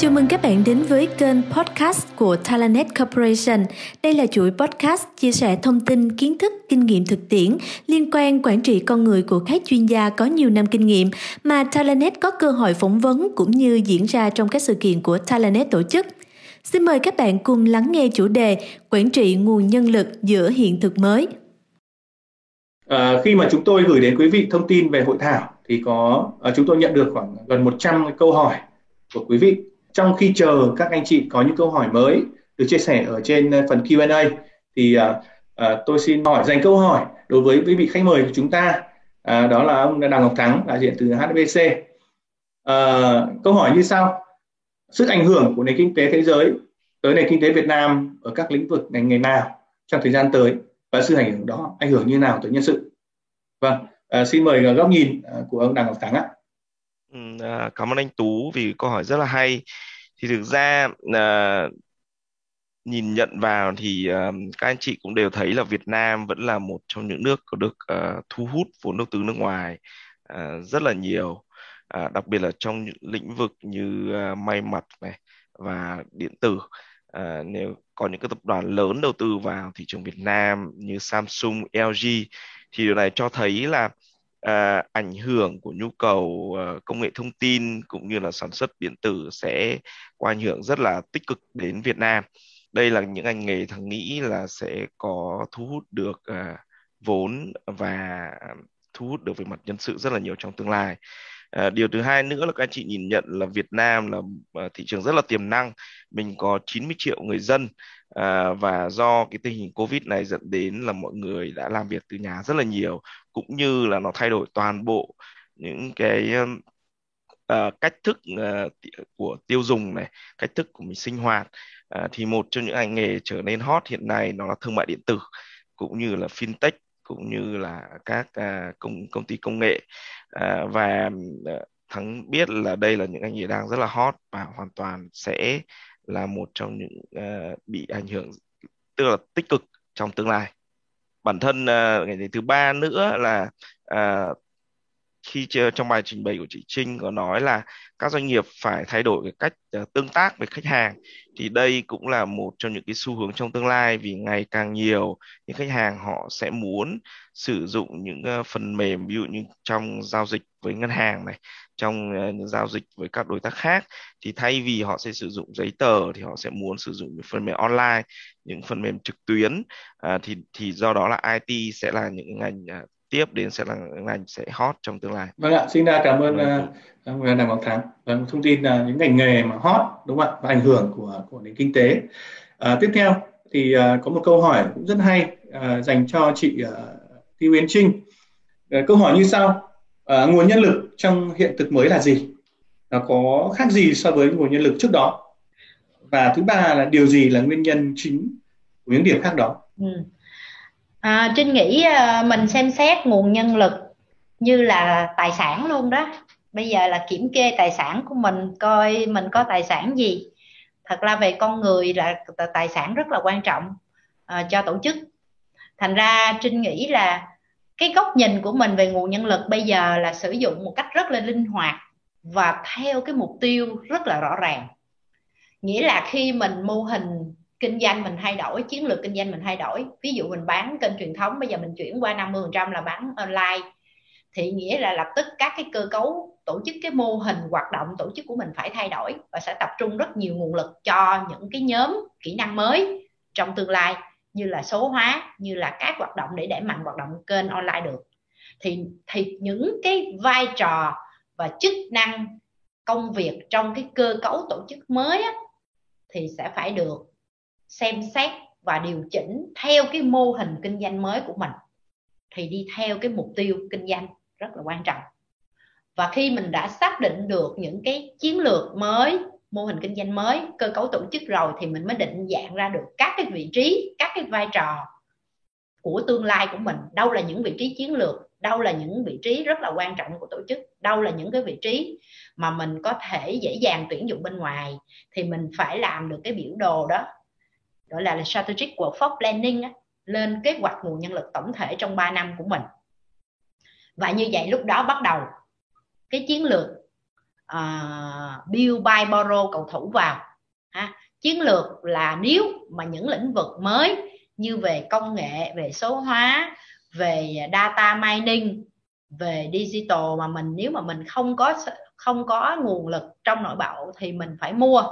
Chào mừng các bạn đến với kênh podcast của Talanet Corporation. Đây là chuỗi podcast chia sẻ thông tin, kiến thức, kinh nghiệm thực tiễn liên quan quản trị con người của các chuyên gia có nhiều năm kinh nghiệm mà Talanet có cơ hội phỏng vấn cũng như diễn ra trong các sự kiện của Talanet tổ chức. Xin mời các bạn cùng lắng nghe chủ đề quản trị nguồn nhân lực giữa hiện thực mới. À, khi mà chúng tôi gửi đến quý vị thông tin về hội thảo thì có à, chúng tôi nhận được khoảng gần 100 câu hỏi của quý vị trong khi chờ các anh chị có những câu hỏi mới được chia sẻ ở trên ờ, phần Q&A thì uh, uh, tôi xin hỏi dành câu hỏi đối với quý vị khách mời của chúng ta uh, đó là ông Đào Ngọc Thắng đại diện từ HBC uh, câu hỏi như sau. Sức ảnh hưởng của nền kinh tế thế giới tới nền kinh tế Việt Nam ở các lĩnh vực ngành nghề nào trong thời gian tới và sự ảnh hưởng đó ảnh hưởng như nào tới nhân sự? Vâng uh, xin mời góc nhìn của ông Đào Ngọc Thắng ạ à, cảm ơn anh Tú vì câu hỏi rất là hay. Thì thực ra à, nhìn nhận vào thì à, các anh chị cũng đều thấy là Việt Nam vẫn là một trong những nước có được à, thu hút vốn đầu tư nước ngoài à, rất là nhiều, à, đặc biệt là trong những lĩnh vực như à, may mặc này và điện tử. À, nếu có những cái tập đoàn lớn đầu tư vào thị trường Việt Nam như Samsung, LG thì điều này cho thấy là à, ảnh hưởng của nhu cầu à, công nghệ thông tin cũng như là sản xuất điện tử sẽ có ảnh hưởng rất là tích cực đến Việt Nam. Đây là những ngành nghề thằng nghĩ là sẽ có thu hút được à, vốn và à, thu hút được về mặt nhân sự rất là nhiều trong tương lai. À, điều thứ hai nữa là các anh chị nhìn nhận là Việt Nam là ờ, thị trường rất là tiềm năng. Mình có 90 triệu người dân à, và do cái tình hình Covid này dẫn đến là mọi người đã làm việc từ nhà rất là nhiều cũng như là nó thay đổi toàn bộ những cái uh, cách thức uh, của tiêu dùng này, cách thức của mình sinh hoạt uh, thì một trong những ngành nghề trở nên hot hiện nay nó là thương mại điện tử cũng như là fintech cũng như là các uh, công công ty công nghệ. Uh, và ờ, thắng biết là đây là những anh chị đang rất là hot và hoàn toàn sẽ là một trong những uh, bị ảnh hưởng tức là tích cực trong tương lai. Bản thân ờ, uh, ngày thứ ba nữa là uh, khi trong bài trình bày của chị Trinh có nói là các doanh nghiệp phải thay đổi cái cách ờ, tương tác với khách hàng thì đây cũng là một trong những cái xu hướng trong tương lai vì ngày càng nhiều những khách hàng họ sẽ muốn sử dụng những ờ, phần mềm ví dụ như trong giao dịch với ngân hàng này trong ờ, giao dịch với các đối tác khác. Thì thay vì họ sẽ sử dụng giấy tờ thì họ sẽ muốn sử dụng những phần mềm online những phần mềm trực tuyến à, thì thì do đó là IT sẽ là những ngành tiếp đến sẽ là ngành sẽ hot trong tương lai. Vâng ạ, xin cảm ơn vâng, ông uh, Đàm Ngọc Thắng. Vâng, thông tin là những ngành nghề mà hot đúng không ạ và ảnh hưởng của của nền kinh tế. À, tiếp theo thì uh, có một câu hỏi cũng rất hay uh, dành cho chị uh, Tiêu Yến Trinh. Uh, câu hỏi như sau: uh, nguồn nhân lực trong hiện thực mới là gì? Nó có khác gì so với nguồn nhân lực trước đó? Và thứ ba là điều gì là nguyên nhân chính của những điểm khác đó? Ừ à, trinh nghĩ ờ, mình xem xét nguồn nhân lực như là tài sản luôn đó. Bây giờ là kiểm kê tài sản của mình coi mình có tài sản gì. Thật ra về con người là tài sản rất là quan trọng uh, cho tổ chức. Thành ra trinh nghĩ là cái góc nhìn của mình về nguồn nhân lực bây giờ là sử dụng một cách rất là linh hoạt và theo cái mục tiêu rất là rõ ràng. Nghĩa là khi mình mô hình kinh doanh mình thay đổi chiến lược kinh doanh mình thay đổi. Ví dụ mình bán kênh truyền thống bây giờ mình chuyển qua 50% là bán online. Thì nghĩa là lập tức các cái cơ cấu tổ chức cái mô hình hoạt động tổ chức của mình phải thay đổi và sẽ tập trung rất nhiều nguồn lực cho những cái nhóm kỹ năng mới trong tương lai như là số hóa như là các hoạt động để đẩy mạnh hoạt động kênh online được. Thì thì những cái vai trò và chức năng công việc trong cái cơ cấu tổ chức mới á, thì sẽ phải được xem xét và điều chỉnh theo cái mô hình kinh doanh mới của mình, thì đi theo cái mục tiêu kinh doanh rất là quan trọng. Và khi mình đã xác định được những cái chiến lược mới, mô hình kinh doanh mới, cơ cấu tổ chức rồi, thì mình mới định dạng ra được các cái vị trí, các cái vai trò của tương lai của mình. Đâu là những vị trí chiến lược, đâu là những vị trí rất là quan trọng của tổ chức, đâu là những cái vị trí mà mình có thể dễ dàng tuyển dụng bên ngoài, thì mình phải làm được cái biểu đồ đó gọi là, strategic workforce planning á, lên kế hoạch nguồn nhân lực tổng thể trong 3 năm của mình. Và như vậy lúc đó bắt đầu cái chiến lược uh, build buy borrow cầu thủ vào. Ha. chiến lược là nếu mà những lĩnh vực mới như về công nghệ về số hóa về data mining về digital mà mình nếu mà mình không có không có nguồn lực trong nội bộ thì mình phải mua.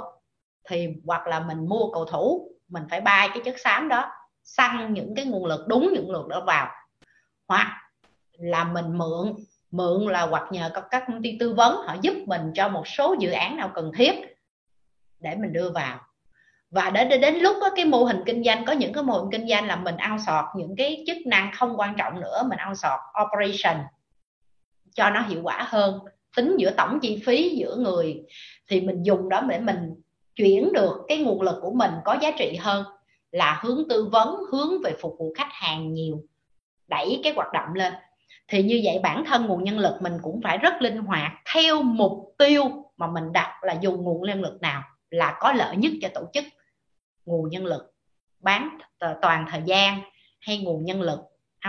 Thì hoặc là mình mua cầu thủ mình phải bay cái chất xám đó săn những cái nguồn lực đúng những lực đó vào. Hoặc là mình mượn mượn là hoặc nhờ các, các công ty tư vấn họ giúp mình cho một số dự án nào cần thiết để mình đưa vào. Và đến đến lúc đó, cái mô hình kinh doanh có những cái mô hình kinh doanh là mình ao sọt những cái chức năng không quan trọng nữa mình ao sọt operation cho nó hiệu quả hơn. Tính giữa tổng chi phí giữa người thì mình dùng đó để mình chuyển được cái nguồn lực của mình có giá trị hơn là hướng tư vấn, hướng về phục vụ khách hàng nhiều, đẩy cái hoạt động lên. Thì như vậy bản thân nguồn nhân lực mình cũng phải rất linh hoạt, theo mục tiêu mà mình đặt là dùng nguồn nhân lực nào là có lợi nhất cho tổ chức. Nguồn nhân lực bán toàn thời gian hay nguồn nhân lực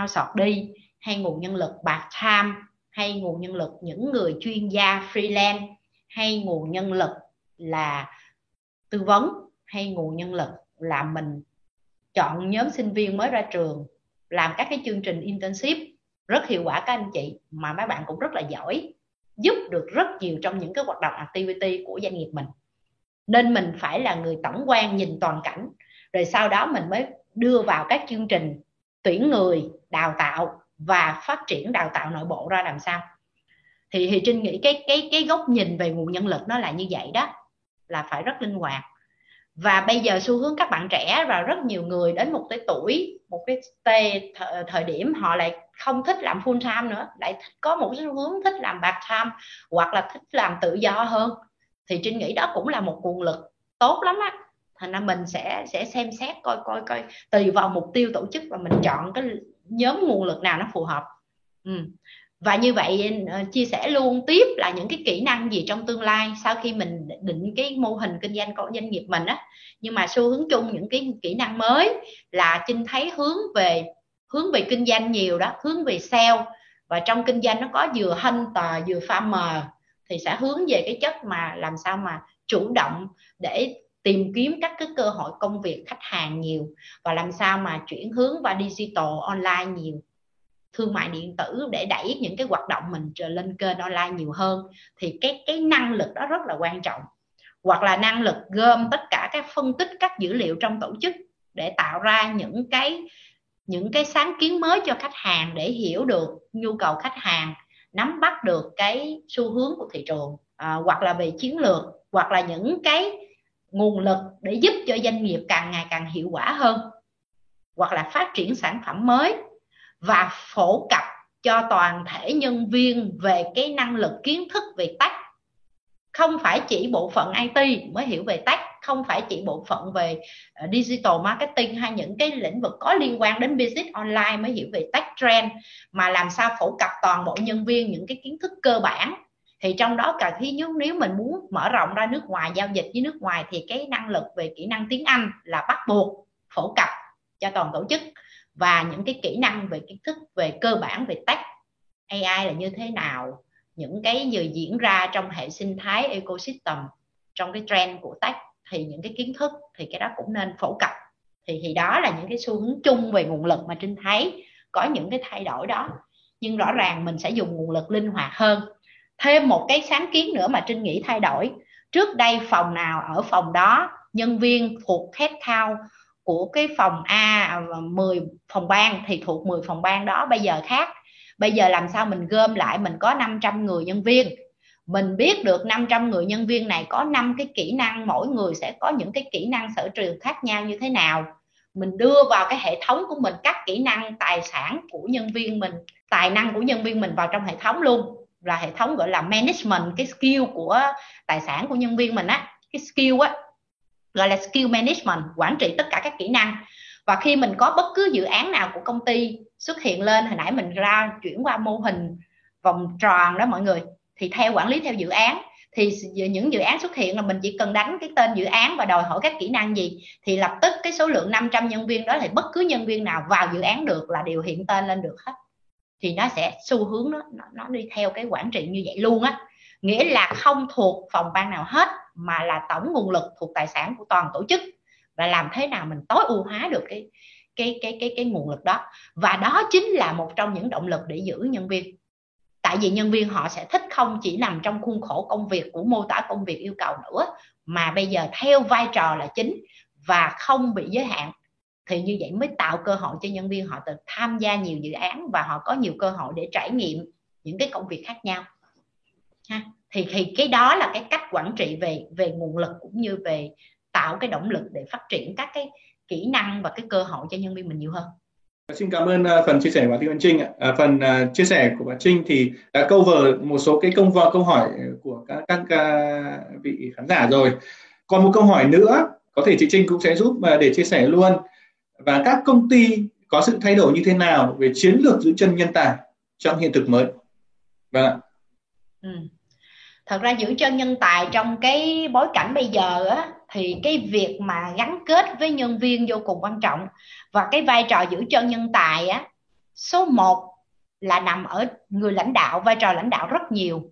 outsource đi, hay nguồn nhân lực part time, hay nguồn nhân lực những người chuyên gia freelance, hay nguồn nhân lực là tư vấn hay nguồn nhân lực là mình chọn nhóm sinh viên mới ra trường, làm các cái chương trình internship rất hiệu quả các anh chị mà mấy bạn cũng rất là giỏi, giúp được rất nhiều trong những cái hoạt động activity của doanh nghiệp mình. Nên mình phải là người tổng quan nhìn toàn cảnh, rồi sau đó mình mới đưa vào các chương trình tuyển người, đào tạo và phát triển đào tạo nội bộ ra làm sao. Thì thì trinh nghĩ cái cái cái góc nhìn về nguồn nhân lực nó là như vậy đó là phải rất linh hoạt. Và bây giờ xu hướng các bạn trẻ và rất nhiều người đến một cái tuổi một cái tê thời, thời điểm họ lại không thích làm full time nữa lại thích, có một xu hướng thích làm part time hoặc là thích làm tự do hơn. Thì trinh nghĩ đó cũng là một nguồn lực tốt lắm á. Thành ra mình sẽ sẽ xem xét coi coi coi tùy vào mục tiêu tổ chức và mình chọn cái nhóm nguồn lực nào nó phù hợp. Ừ và như vậy ờ, chia sẻ luôn tiếp là những cái kỹ năng gì trong tương lai sau khi mình định cái mô hình kinh doanh của doanh nghiệp mình á. Nhưng mà xu hướng chung những cái kỹ năng mới là trinh thấy hướng về hướng về kinh doanh nhiều đó, hướng về sale. Và trong kinh doanh nó có vừa hunter, vừa farmer, thì sẽ hướng về cái chất mà làm sao mà chủ động để tìm kiếm các cái cơ hội công việc khách hàng nhiều và làm sao mà chuyển hướng và digital online nhiều thương mại điện tử để đẩy những cái hoạt động mình trở lên kênh online nhiều hơn thì cái cái năng lực đó rất là quan trọng. Hoặc là năng lực gom tất cả các phân tích các dữ liệu trong tổ chức để tạo ra những cái những cái sáng kiến mới cho khách hàng để hiểu được nhu cầu khách hàng nắm bắt được cái xu hướng của thị trường à, hoặc là về chiến lược hoặc là những cái nguồn lực để giúp cho doanh nghiệp càng ngày càng hiệu quả hơn hoặc là phát triển sản phẩm mới và phổ cập cho toàn thể nhân viên về cái năng lực kiến thức về tech không phải chỉ bộ phận IT mới hiểu về tech không phải chỉ bộ phận về ờ, digital marketing hay những cái lĩnh vực có liên quan đến business online mới hiểu về tech trend, mà làm sao phổ cập toàn bộ nhân viên những cái kiến thức cơ bản. Thì trong đó cả khi nếu nếu mình muốn mở rộng ra nước ngoài, giao dịch với nước ngoài thì cái năng lực về kỹ năng tiếng Anh là bắt buộc phổ cập cho toàn tổ chức và những cái kỹ năng về kiến thức, về cơ bản, về tech AI là như thế nào? Những cái gì diễn ra trong hệ sinh thái ecosystem, trong cái trend của tech, thì những cái kiến thức thì cái đó cũng nên phổ cập. Thì thì đó là những cái xu hướng chung về nguồn lực mà trinh thấy. Có những cái thay đổi đó, nhưng rõ ràng mình sẽ dùng nguồn lực linh hoạt hơn. Thêm một cái sáng kiến nữa mà trinh nghĩ thay đổi. Trước đây phòng nào ở phòng đó, nhân viên thuộc headcount của cái phòng A à, 10 phòng ban thì thuộc 10 phòng ban đó, bây giờ khác. Bây giờ làm sao mình gom lại, mình có 500 người nhân viên. Mình biết được 500 người nhân viên này có 5 cái kỹ năng, mỗi người sẽ có những cái kỹ năng sở trường khác nhau như thế nào. Mình đưa vào cái hệ thống của mình, các kỹ năng tài sản của nhân viên mình, tài năng của nhân viên mình vào trong hệ thống luôn. Là hệ thống gọi là management, cái skill của tài sản của nhân viên mình á, cái skill á gọi là skill management quản trị tất cả các kỹ năng. Và khi mình có bất cứ dự án nào của công ty xuất hiện lên hồi nãy mình ra chuyển qua mô hình vòng tròn đó mọi người thì theo quản lý theo dự án thì những dự án xuất hiện là mình chỉ cần đánh cái tên dự án và đòi hỏi các kỹ năng gì thì lập tức cái số lượng 500 nhân viên đó thì bất cứ nhân viên nào vào dự án được là đều hiện tên lên được hết. Thì nó sẽ xu hướng nó nó, nó đi theo cái quản trị như vậy luôn á. Nghĩa là không thuộc phòng ban nào hết mà là tổng nguồn lực thuộc tài sản của toàn tổ chức. Và làm thế nào mình tối ưu hóa được cái cái cái cái cái nguồn lực đó. Và đó chính là một trong những động lực để giữ nhân viên. Tại vì nhân viên họ sẽ thích không chỉ nằm trong khuôn khổ công việc của mô tả công việc yêu cầu nữa, mà bây giờ theo vai trò là chính và không bị giới hạn. Thì như vậy mới tạo cơ hội cho nhân viên họ được tham gia nhiều dự án và họ có nhiều cơ hội để trải nghiệm những cái công việc khác nhau. Ha thì thì cái đó là cái cách quản trị về về nguồn lực cũng như về tạo cái động lực để phát triển các cái kỹ năng và cái cơ hội cho nhân viên mình nhiều hơn Xin cảm ơn uh, phần chia sẻ của bà Thị Văn Trinh. Uh, phần uh, chia sẻ của bà Trinh thì đã cover một số cái công câu hỏi của các, các uh, vị khán giả rồi. Còn một câu hỏi nữa, có thể chị Trinh cũng sẽ giúp uh, để chia sẻ luôn. Và các công ty có sự thay đổi như thế nào về chiến lược giữ chân nhân tài trong hiện thực mới? Vâng ạ. Ừ. Thật ra giữ chân nhân tài trong cái bối cảnh bây giờ á, thì cái việc mà gắn kết với nhân viên vô cùng quan trọng. Và cái vai trò giữ chân nhân tài á số 1 là nằm ở người lãnh đạo vai trò lãnh đạo rất nhiều.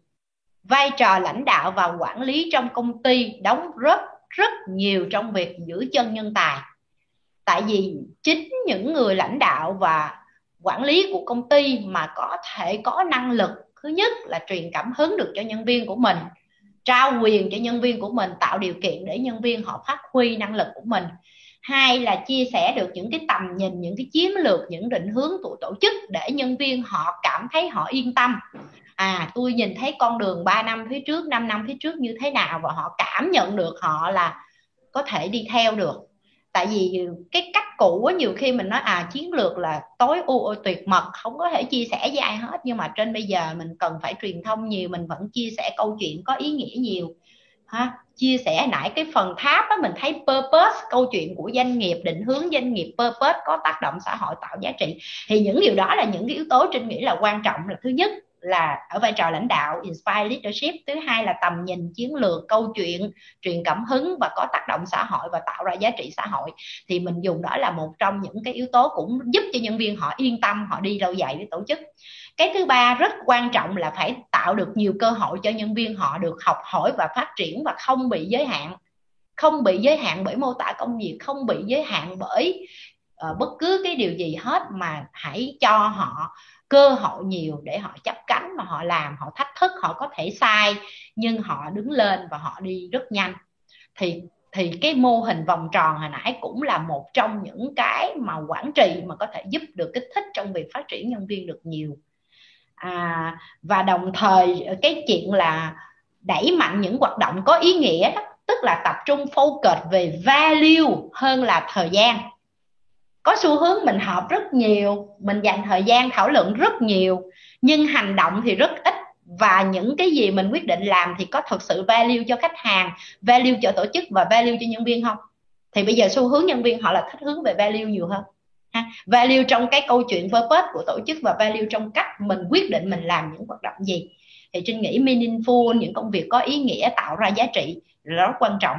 Vai trò lãnh đạo và quản lý trong công ty đóng rất rất nhiều trong việc giữ chân nhân tài. Tại vì chính những người lãnh đạo và quản lý của công ty mà có thể có năng lực thứ nhất là truyền cảm hứng được cho nhân viên của mình, trao quyền cho nhân viên của mình, tạo điều kiện để nhân viên họ phát huy năng lực của mình. Hai là chia sẻ được những cái tầm nhìn, những cái chiến lược, những định hướng của tổ chức để nhân viên họ cảm thấy họ yên tâm. À tôi nhìn thấy con đường 3 năm phía trước 5 năm phía trước như thế nào và họ cảm nhận được họ là có thể đi theo được tại vì cái cách cũ á, nhiều khi mình nói à chiến lược là tối ưu tuyệt mật, không có thể chia sẻ với ai hết. Nhưng mà trên bây giờ mình cần phải truyền thông nhiều, mình vẫn chia sẻ câu chuyện có ý nghĩa nhiều. Ha, chia sẻ nãy cái phần tháp á, mình thấy purpose, câu chuyện của doanh nghiệp, định hướng doanh nghiệp purpose có tác động xã hội tạo giá trị. Thì những điều đó là những cái yếu tố trên nghĩ là quan trọng là thứ nhất là ở vai trò lãnh đạo, inspire leadership. Thứ hai là tầm nhìn, chiến lược, câu chuyện, truyền cảm hứng và có tác động xã hội và tạo ra giá trị xã hội. Thì mình dùng đó là một trong những cái yếu tố cũng giúp cho nhân viên họ yên tâm, họ đi lâu dài với tổ chức. Cái thứ ba rất quan trọng là phải tạo được nhiều cơ hội cho nhân viên họ được học hỏi và phát triển và không bị giới hạn. Không bị giới hạn bởi mô tả công việc, không bị giới hạn bởi uh, bất cứ cái điều gì hết mà hãy cho họ cơ hội nhiều để họ chấp cánh mà họ làm họ thách thức họ có thể sai nhưng họ đứng lên và họ đi rất nhanh. Thì thì cái mô hình vòng tròn hồi nãy cũng là một trong những cái mà quản trị mà có thể giúp được kích thích trong việc phát triển nhân viên được nhiều. À, và đồng thời ờ, cái chuyện là đẩy mạnh những hoạt động có ý nghĩa đó tức là tập trung focus về value hơn là thời gian có xu hướng mình họp rất nhiều, mình dành thời gian thảo luận rất nhiều, nhưng hành động thì rất ít. Và những cái gì mình quyết định làm thì có thực sự value cho khách hàng, value cho tổ chức và value cho nhân viên không? Thì bây giờ xu hướng nhân viên họ là thích hướng về value nhiều hơn, ha? Value trong cái câu chuyện purpose của tổ chức và value trong cách mình quyết định mình làm những hoạt động gì. Thì trinh nghĩ meaningful, những công việc có ý nghĩa tạo ra giá trị là rất quan trọng.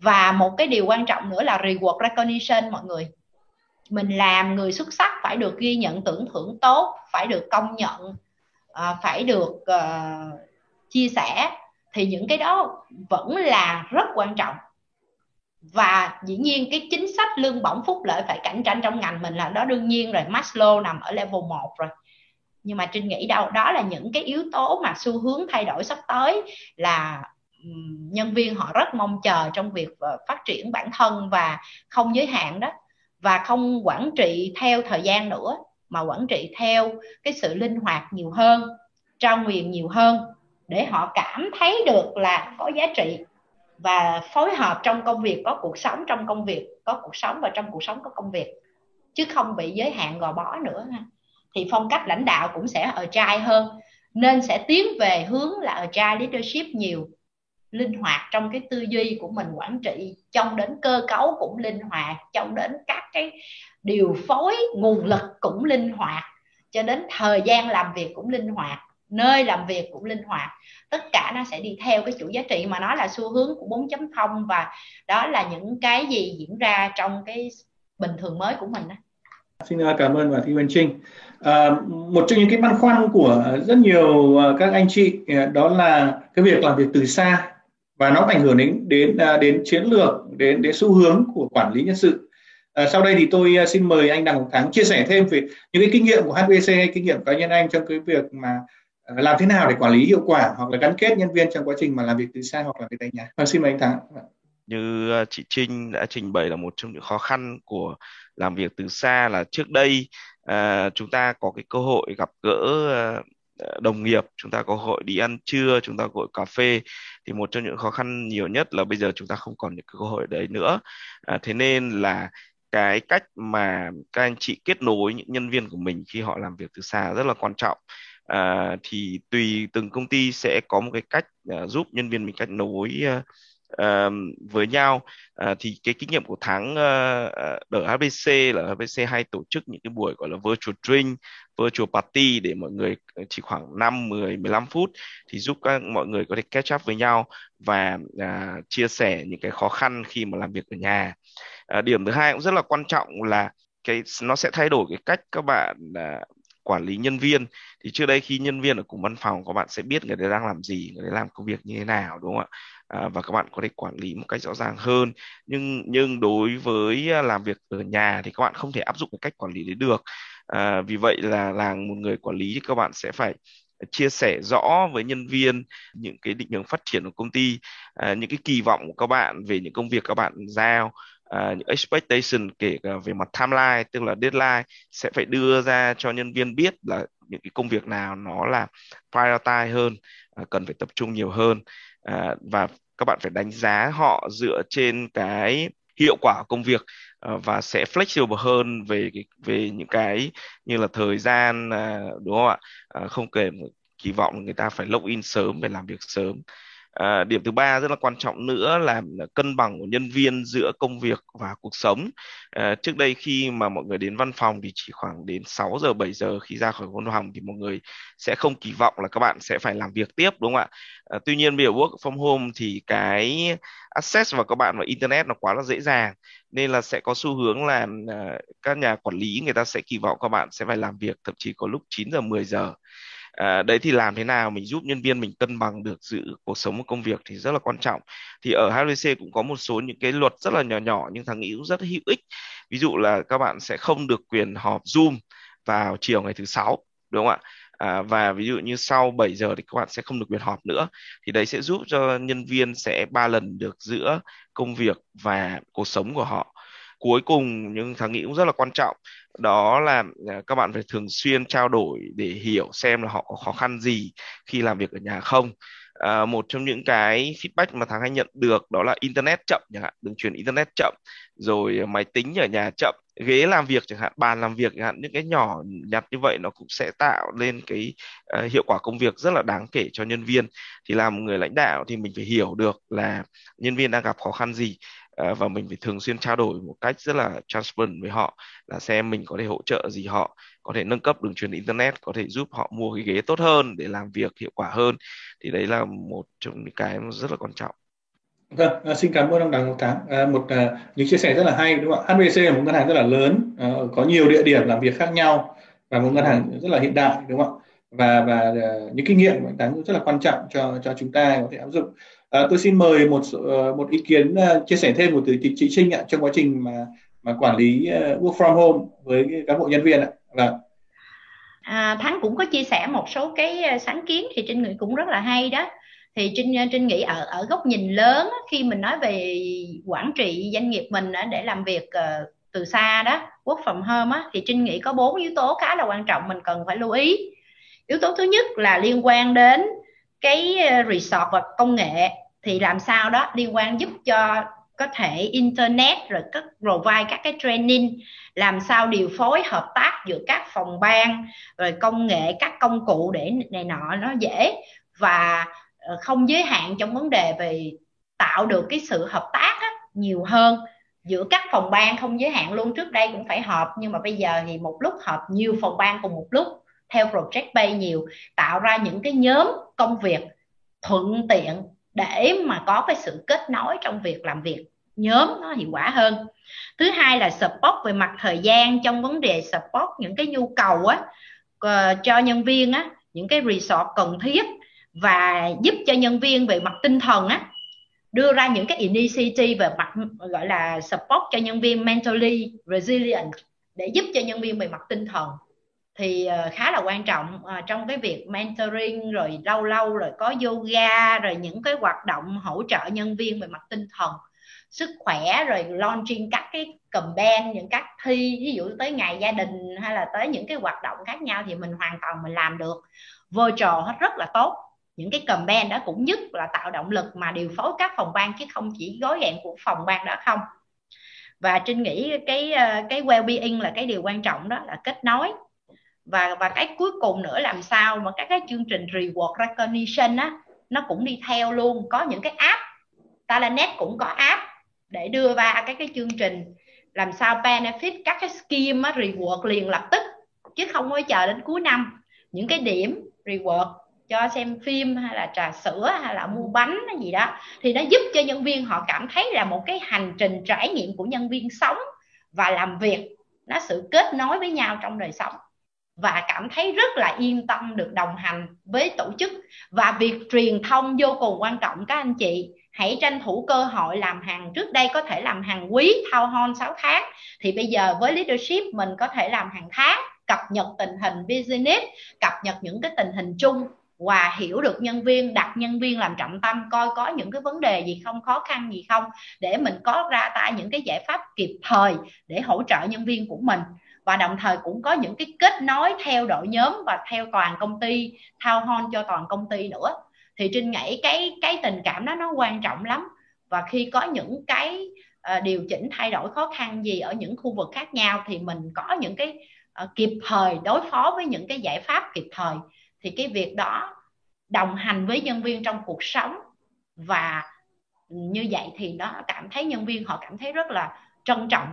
Và một cái điều quan trọng nữa là reward recognition, mọi người mình làm người xuất sắc phải được ghi nhận tưởng thưởng tốt phải được công nhận à, phải được ờ, chia sẻ thì những cái đó vẫn là rất quan trọng. Và dĩ nhiên cái chính sách lương bổng phúc lợi phải cạnh tranh trong ngành mình là đó đương nhiên rồi Maslow nằm ở level 1 rồi. Nhưng mà Trinh nghĩ đâu đó là những cái yếu tố mà xu hướng thay đổi sắp tới là nhân viên họ rất mong chờ trong việc ờ, phát triển bản thân và không giới hạn đó và không quản trị theo thời gian nữa, mà quản trị theo cái sự linh hoạt nhiều hơn, trao quyền nhiều hơn, để họ cảm thấy được là có giá trị và phối hợp trong công việc, có cuộc sống trong công việc, có cuộc sống và trong cuộc sống có công việc, chứ không bị giới hạn gò bó nữa thì phong cách lãnh đạo cũng sẽ ở trai hơn, nên sẽ tiến về hướng là ở trai leadership nhiều linh hoạt trong cái tư duy của mình quản trị trong đến cơ cấu cũng linh hoạt trong đến các cái điều phối nguồn lực cũng linh hoạt cho đến thời gian làm việc cũng linh hoạt nơi làm việc cũng linh hoạt. Tất cả nó sẽ đi theo cái chủ giá trị mà nó là xu hướng của 4.0 và đó là những cái gì diễn ra trong cái bình thường mới của mình đó. xin cảm ơn bà Thị Văn Trinh. À, một trong những cái băn khoăn của rất nhiều à, các anh chị à, đó là cái việc làm việc từ xa và nó ảnh hưởng đến đến à, đến chiến lược đến đến xu hướng của quản lý nhân sự À, sau đây thì tôi à, xin mời anh Đặng Ngọc Thắng chia sẻ thêm về những cái kinh nghiệm của HVC hay kinh nghiệm cá nhân anh trong cái việc mà à, làm thế nào để quản lý hiệu quả hoặc là gắn kết nhân viên trong quá trình mà làm việc từ xa hoặc là việc tại nhà. vâng xin mời anh Thắng. Như chị Trinh đã trình bày là một trong những khó khăn của làm việc từ xa là trước đây à, chúng ta có cái cơ hội gặp gỡ Ờ, đồng nghiệp chúng ta có hội đi ăn trưa chúng ta có hội cà phê. Thì một trong những khó khăn nhiều nhất là bây giờ chúng ta không còn những cơ hội đấy nữa. À, thế nên là cái cách mà các anh chị kết nối những nhân viên của mình khi họ làm việc từ xa rất là quan trọng. À, thì tùy từng công ty sẽ có một cái cách uh, giúp nhân viên mình cách nối uh, uh, với nhau. Uh, thì cái kinh nghiệm của tháng uh, ở HBC là HBC hay tổ chức những cái buổi gọi là virtual drink, virtual party để mọi người ờ, chỉ khoảng 5, 10, 15 phút thì giúp các mọi người có thể catch up với nhau và uh, chia sẻ những cái khó khăn khi mà làm việc ở nhà. Uh, điểm thứ hai cũng rất là quan trọng là cái nó sẽ thay đổi cái cách các bạn uh, quản lý nhân viên. Thì trước đây khi nhân viên ở cùng văn phòng các bạn sẽ biết người đấy đang làm gì người đấy làm công việc như thế nào đúng không ạ? À, và các bạn có thể quản lý một cách rõ ràng hơn. Nhưng nhưng đối với à, làm việc ở nhà thì các bạn không thể áp dụng cái cách quản lý đấy được. À, vì vậy là là một người quản lý thì các bạn sẽ phải chia sẻ rõ với nhân viên những cái định hướng phát triển của công ty à, những cái kỳ vọng của các bạn về những công việc các bạn giao à, những expectation kể cả về mặt timeline tức là deadline sẽ phải đưa ra cho nhân viên biết là những cái công việc nào nó là prioritize hơn à, cần phải tập trung nhiều hơn à, và các bạn phải đánh giá họ dựa trên cái hiệu quả công việc à, và sẽ flexible hơn về về những cái như là thời gian à, đúng không ạ? À, không kể kỳ vọng người ta phải log in sớm để làm việc sớm. À, điểm thứ ba rất là quan trọng nữa là cân bằng của nhân viên giữa công việc và cuộc sống. À, trước đây khi mà mọi người đến văn phòng thì chỉ khoảng đến 6 giờ 7 giờ khi ra khỏi văn phòng thì mọi người sẽ không kỳ vọng là các bạn sẽ phải làm việc tiếp đúng không ạ? À, tuy nhiên bây giờ work from home thì cái access vào các bạn vào internet nó quá là dễ dàng nên là sẽ có xu hướng là các nhà quản lý người ta sẽ kỳ vọng các bạn sẽ phải làm việc thậm chí có lúc 9 giờ 10 giờ à, đấy thì làm thế nào mình giúp nhân viên mình cân bằng được giữa cuộc sống và công việc thì rất là quan trọng. Thì ở HVC cũng có một số những cái luật rất là nhỏ nhỏ nhưng thằng nghĩ cũng rất hữu ích. Ví dụ là các bạn sẽ không được quyền họp zoom vào chiều ngày thứ sáu đúng không ạ? À, và ví dụ như sau 7 giờ thì các bạn sẽ không được quyền họp nữa. Thì đấy sẽ giúp cho nhân viên sẽ ba lần được giữa công việc và cuộc sống của họ. Cuối cùng nhưng thằng nghĩ cũng rất là quan trọng đó là à, các bạn phải thường xuyên trao đổi để hiểu xem là họ có khó khăn gì khi làm việc ở nhà không. À, một trong những cái feedback mà thằng hay nhận được đó là internet chậm chẳng hạn đường truyền internet chậm rồi à, máy tính ở nhà chậm ghế làm việc chẳng hạn bàn làm việc chẳng hạn những cái nhỏ nhặt như vậy nó cũng sẽ tạo lên cái uh, hiệu quả công việc rất là đáng kể cho nhân viên. Thì làm người lãnh đạo thì mình phải hiểu được là nhân viên đang gặp khó khăn gì. Ờ, và mình phải thường xuyên trao đổi một cách rất là transparent với họ là xem mình có thể hỗ trợ gì họ có thể nâng cấp đường truyền internet có thể giúp họ mua cái ghế tốt hơn để làm việc hiệu quả hơn thì đấy là một trong những cái rất là quan trọng Vâng, à, xin cảm ơn ông Đặng Ngọc Thắng. À, một à, những chia sẻ rất là hay đúng không ạ? HBC là một ngân hàng rất là lớn, à, có nhiều địa điểm làm việc khác nhau và một ngân hàng rất là hiện đại đúng không ạ? Và và à, những kinh nghiệm của Thắng rất là quan trọng cho cho chúng ta có thể áp dụng. À, tôi xin mời một ờ, một ý kiến ờ, chia sẻ thêm một từ chị Trinh ạ trong quá trình mà mà quản lý work from home với cán bộ nhân viên ạ. Là À, Thắng cũng có chia sẻ một số cái sáng kiến thì Trinh nghĩ cũng rất là hay đó. Thì Trinh Trinh nghĩ ở ở góc nhìn lớn khi mình nói về quản trị doanh nghiệp mình để làm việc từ xa đó work from home á, thì Trinh nghĩ có bốn yếu tố khá là quan trọng mình cần phải lưu ý. Yếu tố thứ nhất là liên quan đến cái resort và công nghệ thì làm sao đó liên quan giúp cho có thể internet rồi các provide các cái training làm sao điều phối hợp tác giữa các phòng ban rồi công nghệ các công cụ để này nọ nó dễ và ờ, không giới hạn trong vấn đề về tạo được cái sự hợp tác á, nhiều hơn. Giữa các phòng ban không giới hạn luôn trước đây cũng phải họp nhưng mà bây giờ thì một lúc họp nhiều phòng ban cùng một lúc theo project bay nhiều tạo ra những cái nhóm công việc thuận tiện để mà có cái sự kết nối trong việc làm việc, nhóm nó hiệu quả hơn. Thứ hai là support về mặt thời gian trong vấn đề support những cái nhu cầu á ờ, cho nhân viên á, những cái resort cần thiết và giúp cho nhân viên về mặt tinh thần á, đưa ra những cái initiative về mặt, gọi là support cho nhân viên mentally resilient để giúp cho nhân viên về mặt tinh thần thì ờ, khá là quan trọng ờ, trong cái việc mentoring, rồi lâu lâu rồi có yoga, rồi những cái hoạt động hỗ trợ nhân viên về mặt tinh thần, sức khỏe, rồi launching các cái campaign, những các thi, ví dụ tới ngày gia đình hay là tới những cái hoạt động khác nhau thì mình hoàn toàn mình làm được. Virtual trò rất là tốt. Những cái campaign đó cũng nhất là tạo động lực mà điều phối các phòng ban chứ không chỉ gói gọn của phòng ban đó không. Và trinh nghĩ cái ờ, cái well-being là cái điều quan trọng đó là kết nối và và cái cuối cùng nữa làm sao mà các cái chương trình reward recognition á nó cũng đi theo luôn. Có những cái app Talanet cũng có app để đưa ra các cái chương trình làm sao benefit các cái scheme á, reward liền lập tức chứ không có chờ đến cuối năm. Những cái điểm reward cho xem phim hay là trà sữa hay là mua bánh hay gì đó thì nó giúp cho nhân viên họ cảm thấy là một cái hành trình trải nghiệm của nhân viên sống và làm việc nó sự kết nối với nhau trong đời sống và cảm thấy rất là yên tâm được đồng hành với tổ chức. Và việc truyền thông vô cùng quan trọng các anh chị. Hãy tranh thủ cơ hội làm hàng. Trước đây có thể làm hàng quý, thao hon 6 tháng. Thì bây giờ với leadership, mình có thể làm hàng tháng, cập nhật tình hình business, cập nhật những cái tình hình chung và hiểu được nhân viên, đặt nhân viên làm trọng tâm, coi có những cái vấn đề gì không, khó khăn gì không, để mình có ra tay những cái giải pháp kịp thời để hỗ trợ nhân viên của mình và đồng thời cũng có những cái kết nối theo đội nhóm và theo toàn công ty thao hon cho toàn công ty nữa. Thì trinh nghĩ cái cái tình cảm đó nó quan trọng lắm. Và khi có những cái uh, điều chỉnh thay đổi khó khăn gì ở những khu vực khác nhau thì mình có những cái uh, kịp thời đối phó với những cái giải pháp kịp thời. Thì cái việc đó đồng hành với nhân viên trong cuộc sống và như vậy thì nó cảm thấy nhân viên họ cảm thấy rất là trân trọng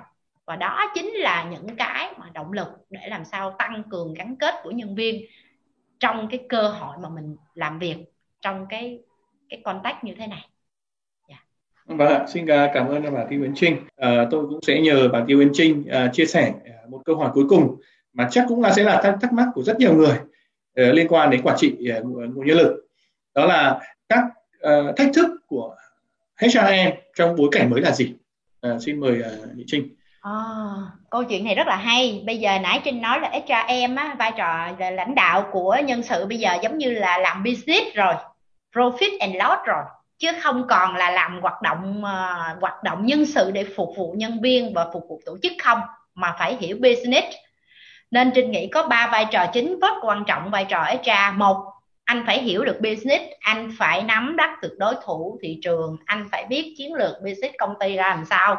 và đó chính là những cái mà động lực để làm sao tăng cường gắn kết của nhân viên trong cái cơ hội mà mình làm việc trong cái cái contact như thế này yeah. Vâng xin à, cảm ơn bà Tiêu Yến Trinh. À, tôi cũng sẽ nhờ bà Tiêu Yến Trinh à, chia sẻ à, một câu hỏi cuối cùng mà chắc cũng là sẽ là thắc, thắc mắc của rất nhiều người à, liên quan đến quản trị à, nguồn nhân lực. Đó là các à, thách thức của HRM trong bối cảnh mới là gì? À, xin mời à, Nhị Trinh. À, câu chuyện này rất là hay. Bây giờ nãy trinh nói là HRM á vai trò là lãnh đạo của nhân sự bây giờ giống như là làm business rồi profit and loss rồi chứ không còn là làm hoạt động uh, hoạt động nhân sự để phục vụ nhân viên và phục vụ tổ chức không mà phải hiểu business. Nên trinh nghĩ có ba vai trò chính rất quan trọng vai trò HR một anh phải hiểu được business, anh phải nắm bắt được đối thủ, thị trường, anh phải biết chiến lược business công ty ra làm sao.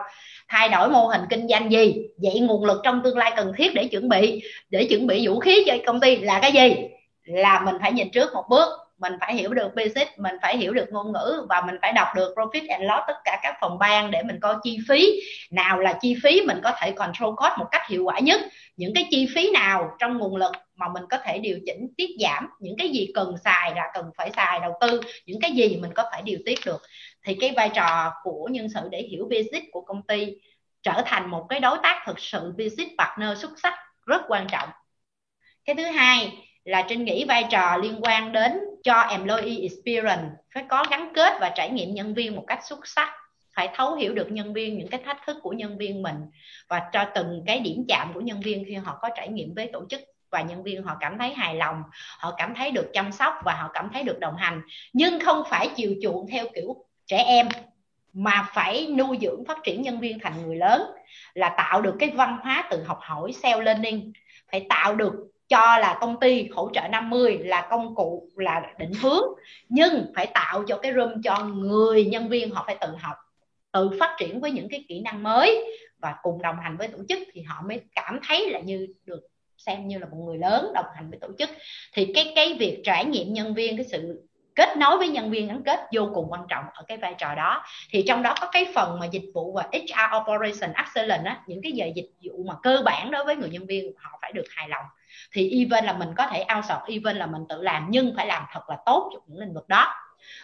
Thay đổi mô hình kinh doanh gì? Vậy nguồn lực trong tương lai cần thiết để chuẩn bị. Để chuẩn bị vũ khí cho công ty là cái gì? Là mình phải nhìn trước một bước mình phải hiểu được business mình phải hiểu được ngôn ngữ và mình phải đọc được profit and loss tất cả các phòng ban để mình coi chi phí. Nào là chi phí mình có thể control cost một cách hiệu quả nhất. Những cái chi phí nào trong nguồn lực mà mình có thể điều chỉnh tiết giảm. Những cái gì cần xài là cần phải xài đầu tư. Những cái gì mình có thể điều tiết được. Thì cái vai trò của nhân sự để hiểu business của công ty trở thành một cái đối tác thực sự business partner xuất sắc rất quan trọng. Cái thứ hai là trinh nghĩ vai trò liên quan đến cho employee experience, phải có gắn kết và trải nghiệm nhân viên một cách xuất sắc, phải thấu hiểu được nhân viên, những cái thách thức của nhân viên mình, và cho từng cái điểm chạm của nhân viên khi họ có trải nghiệm với tổ chức, và nhân viên họ cảm thấy hài lòng, họ cảm thấy được chăm sóc và họ cảm thấy được đồng hành. Nhưng không phải chiều chuộng theo kiểu trẻ em, mà phải nuôi dưỡng, phát triển nhân viên thành người lớn, là tạo được cái văn hóa từ học hỏi self learning, phải tạo được cho là công ty hỗ trợ 50 là công cụ, là định hướng. Nhưng phải tạo cho cái room cho người nhân viên họ phải tự học, tự phát triển với những cái kỹ năng mới và cùng đồng hành với tổ chức thì họ mới cảm thấy là như được xem như là một người lớn đồng hành với tổ chức. Thì cái cái việc trải nghiệm nhân viên, cái sự kết nối với nhân viên gắn kết vô cùng quan trọng ở cái vai trò đó. Thì trong đó có cái phần mà dịch vụ và HR operation excellence á, những cái giờ dịch vụ mà cơ bản đối với người nhân viên họ phải được hài lòng thì even là mình có thể outsource even là mình tự làm, nhưng phải làm thật là tốt trong những lĩnh vực đó.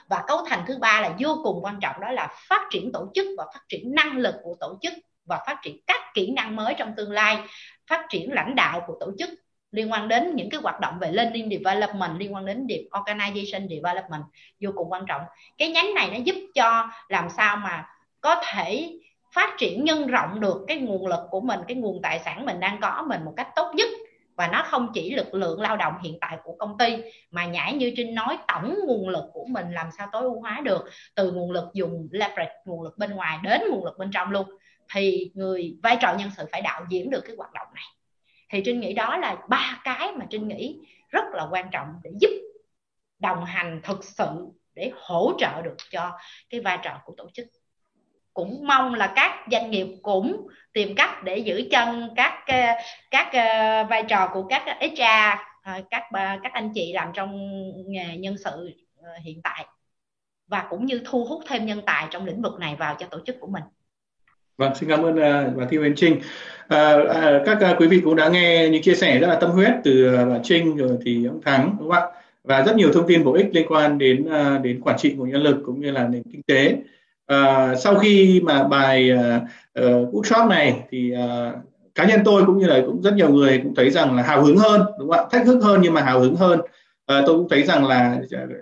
Và cấu thành thứ ba là vô cùng quan trọng, đó là phát triển tổ chức và phát triển năng lực của tổ chức và phát triển các kỹ năng mới trong tương lai, phát triển lãnh đạo của tổ chức liên quan đến những cái hoạt động về learning development, liên quan đến organization development, vô cùng quan trọng. Cái nhánh này nó giúp cho làm sao mà có thể phát triển nhân rộng được cái nguồn lực của mình, cái nguồn tài sản mình đang có mình một cách tốt nhất và nó không chỉ lực lượng lao động hiện tại của công ty, mà nhảy như trinh nói, tổng nguồn lực của mình làm sao tối ưu hóa được, từ nguồn lực dùng leverage, nguồn lực bên ngoài đến nguồn lực bên trong luôn. Thì người, vai trò nhân sự phải đạo diễn được cái hoạt động này. Thì trinh nghĩ đó là ba cái mà trinh nghĩ rất là quan trọng để giúp đồng hành thực sự để hỗ trợ được cho cái vai trò của tổ chức cũng mong là các doanh nghiệp cũng tìm cách để giữ chân các ờ, các ờ, vai trò của các HR ờ, các các anh chị làm trong nghề nhân sự hiện tại và cũng như thu hút thêm nhân tài trong lĩnh vực này vào cho tổ chức của mình. Vâng, xin cảm ơn bà Thi Huyền Trinh. À, à, các quý vị cũng đã nghe những chia sẻ rất là tâm huyết từ bà Trinh rồi thì ông Thắng đúng không ạ? Và rất nhiều thông tin bổ ích liên quan đến đến quản trị nguồn nhân lực cũng như là nền kinh tế. À, sau khi mà bài uh, uh, workshop này thì uh, cá nhân tôi cũng như là cũng rất nhiều người cũng thấy rằng là hào hứng hơn đúng không ạ? Thách thức hơn nhưng mà hào hứng hơn. À, tôi cũng thấy rằng là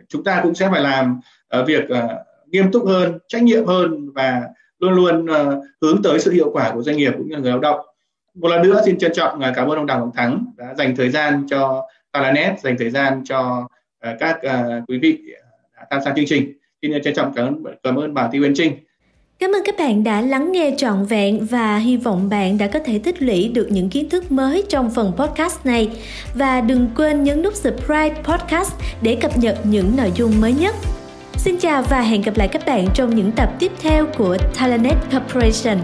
chúng ta cũng sẽ phải làm uh, việc uh, nghiêm túc hơn trách nhiệm hơn và luôn luôn uh, hướng tới sự hiệu quả của doanh nghiệp cũng như là người lao động. Một lần nữa xin trân trọng uh, cảm ơn ông Đào Ngọc Thắng đã dành thời gian cho Talanet dành thời gian cho uh, các uh, quý vị đã tham gia chương trình xin trân trọng cảm ơn cảm ơn bà Thi Uyên Trinh Cảm ơn các bạn đã lắng nghe trọn vẹn và hy vọng bạn đã có thể tích lũy được những kiến thức mới trong phần podcast này. Và đừng quên nhấn nút subscribe podcast để cập nhật những nội dung mới nhất. Xin chào và hẹn gặp lại các bạn trong những tập tiếp theo của Talanet Corporation.